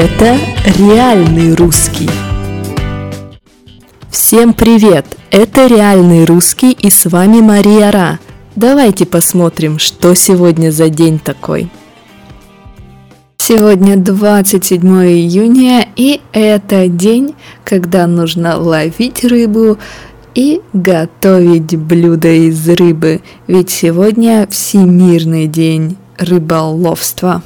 Это реальный русский. Всем привет! Это реальный русский и с вами Мария Ра. Давайте посмотрим, что сегодня за день такой. Сегодня 27 июня, и это день, когда нужно ловить рыбу и готовить блюда из рыбы, ведь сегодня Всемирный день рыболовства.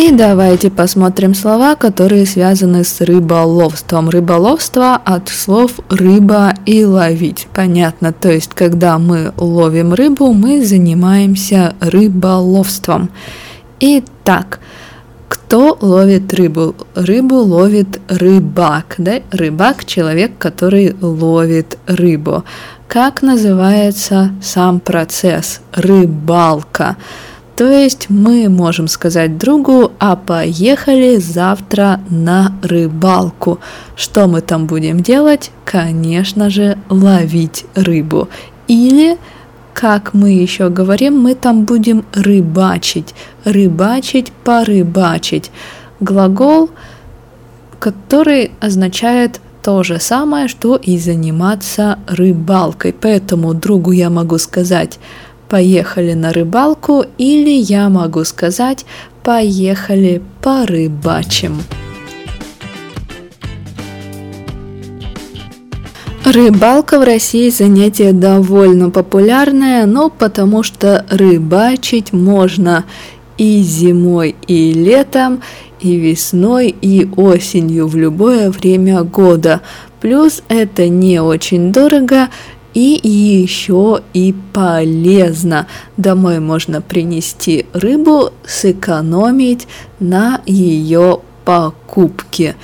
И давайте посмотрим слова, которые связаны с рыболовством. Рыболовство от слов рыба и ловить. Понятно, то есть когда мы ловим рыбу, мы занимаемся рыболовством. Итак, кто ловит рыбу? Рыбу ловит рыбак, да? Рыбак – человек, который ловит рыбу. Как называется сам процесс? Рыбалка. То есть мы можем сказать другу, а поехали завтра на рыбалку. Что мы там будем делать? Конечно же, ловить рыбу. Или, как мы еще говорим, мы там будем рыбачить. Рыбачить, порыбачить. Глагол, который означает то же самое, что и заниматься рыбалкой. Поэтому другу я могу сказать поехали на рыбалку или я могу сказать поехали порыбачим. Рыбалка в России занятие довольно популярное, но потому что рыбачить можно и зимой, и летом, и весной, и осенью в любое время года. Плюс это не очень дорого, и еще и полезно. Домой можно принести рыбу, сэкономить на ее покупке.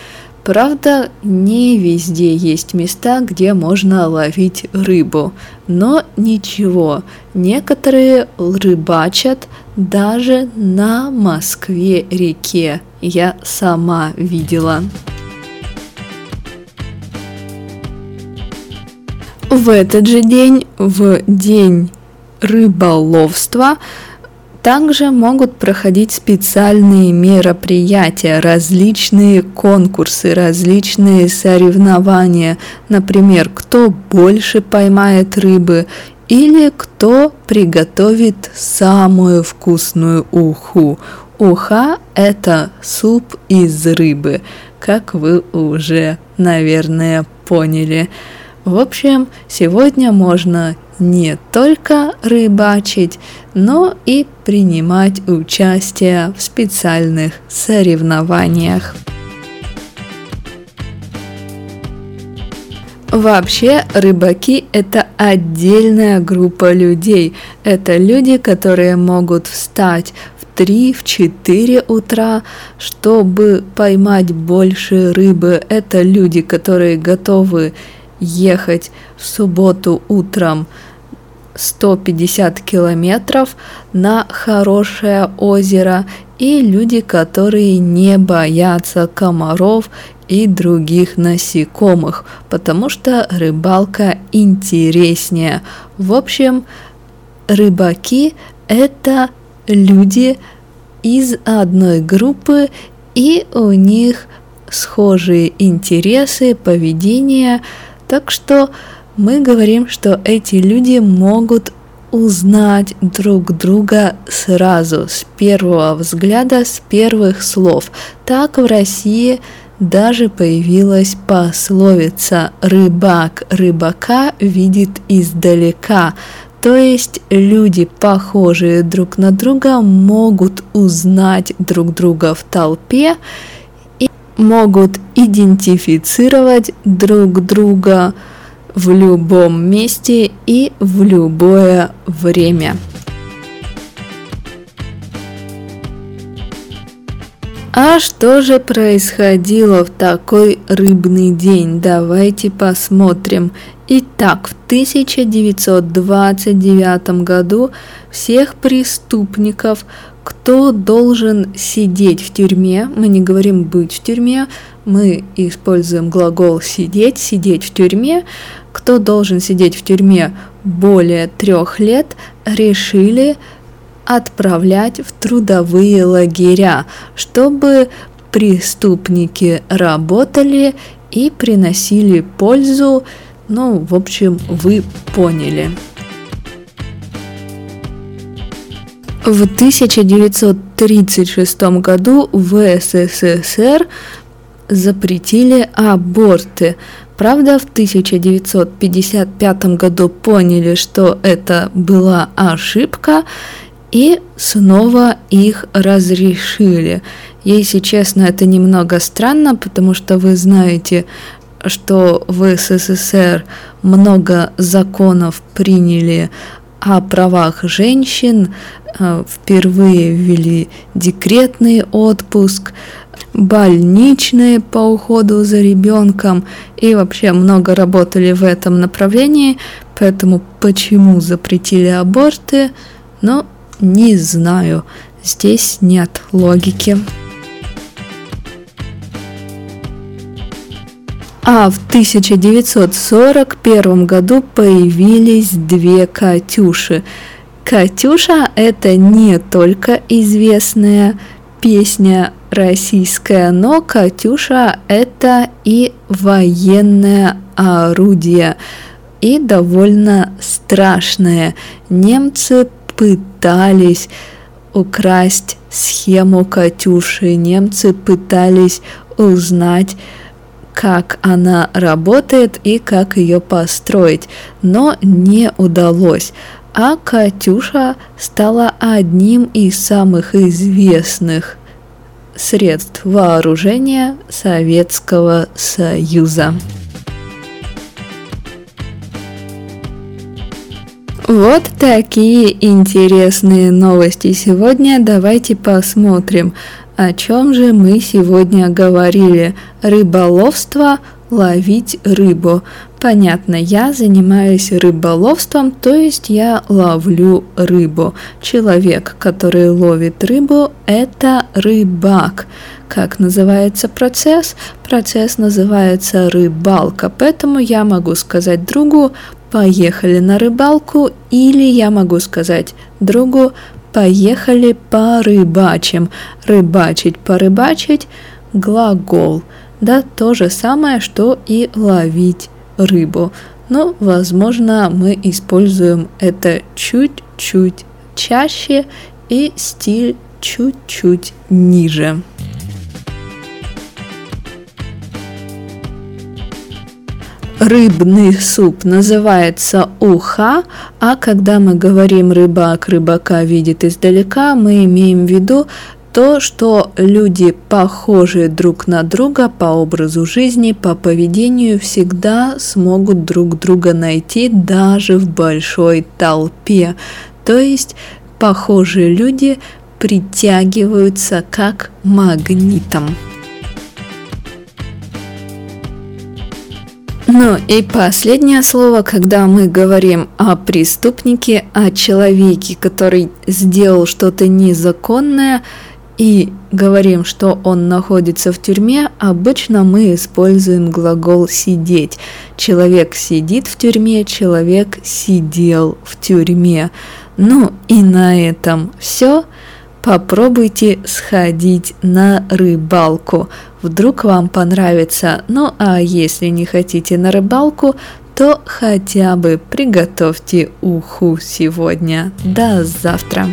Правда, не везде есть места, где можно ловить рыбу. Но ничего, некоторые рыбачат даже на Москве-реке. Я сама видела. В этот же день, в день рыболовства, также могут проходить специальные мероприятия, различные конкурсы, различные соревнования. Например, кто больше поймает рыбы или кто приготовит самую вкусную уху. Уха – это суп из рыбы, как вы уже, наверное, поняли. В общем, сегодня можно не только рыбачить, но и принимать участие в специальных соревнованиях. Вообще, рыбаки – это отдельная группа людей. Это люди, которые могут встать в 3-4 утра, чтобы поймать больше рыбы. Это люди, которые готовы ехать в субботу утром 150 километров на хорошее озеро и люди, которые не боятся комаров и других насекомых, потому что рыбалка интереснее. В общем, рыбаки это люди из одной группы и у них схожие интересы, поведение, так что мы говорим, что эти люди могут узнать друг друга сразу, с первого взгляда, с первых слов. Так в России даже появилась пословица «рыбак рыбака видит издалека». То есть люди, похожие друг на друга, могут узнать друг друга в толпе могут идентифицировать друг друга в любом месте и в любое время. А что же происходило в такой рыбный день? Давайте посмотрим. Итак, в 1929 году всех преступников кто должен сидеть в тюрьме. Мы не говорим быть в тюрьме, мы используем глагол сидеть, сидеть в тюрьме. Кто должен сидеть в тюрьме более трех лет, решили отправлять в трудовые лагеря, чтобы преступники работали и приносили пользу. Ну, в общем, вы поняли. В 1936 году в СССР запретили аборты. Правда, в 1955 году поняли, что это была ошибка, и снова их разрешили. Если честно, это немного странно, потому что вы знаете, что в СССР много законов приняли о правах женщин, э, впервые ввели декретный отпуск, больничные по уходу за ребенком и вообще много работали в этом направлении, поэтому почему запретили аборты, ну, не знаю, здесь нет логики. А в 1941 году появились две Катюши. Катюша – это не только известная песня российская, но Катюша – это и военное орудие, и довольно страшное. Немцы пытались украсть схему Катюши, немцы пытались узнать, как она работает и как ее построить, но не удалось. А Катюша стала одним из самых известных средств вооружения Советского Союза. Вот такие интересные новости сегодня. Давайте посмотрим, о чем же мы сегодня говорили? Рыболовство, ловить рыбу. Понятно, я занимаюсь рыболовством, то есть я ловлю рыбу. Человек, который ловит рыбу, это рыбак. Как называется процесс? Процесс называется рыбалка, поэтому я могу сказать другу «поехали на рыбалку» или я могу сказать другу Поехали порыбачим. Рыбачить, порыбачить – глагол. Да, то же самое, что и ловить рыбу. Но, возможно, мы используем это чуть-чуть чаще и стиль чуть-чуть ниже. Рыбный суп называется уха, а когда мы говорим рыбак рыбака видит издалека, мы имеем в виду то, что люди похожие друг на друга по образу жизни, по поведению всегда смогут друг друга найти даже в большой толпе. То есть похожие люди притягиваются как магнитом. Ну и последнее слово, когда мы говорим о преступнике, о человеке, который сделал что-то незаконное, и говорим, что он находится в тюрьме, обычно мы используем глагол сидеть. Человек сидит в тюрьме, человек сидел в тюрьме. Ну и на этом все попробуйте сходить на рыбалку. Вдруг вам понравится. Ну а если не хотите на рыбалку, то хотя бы приготовьте уху сегодня. До завтра.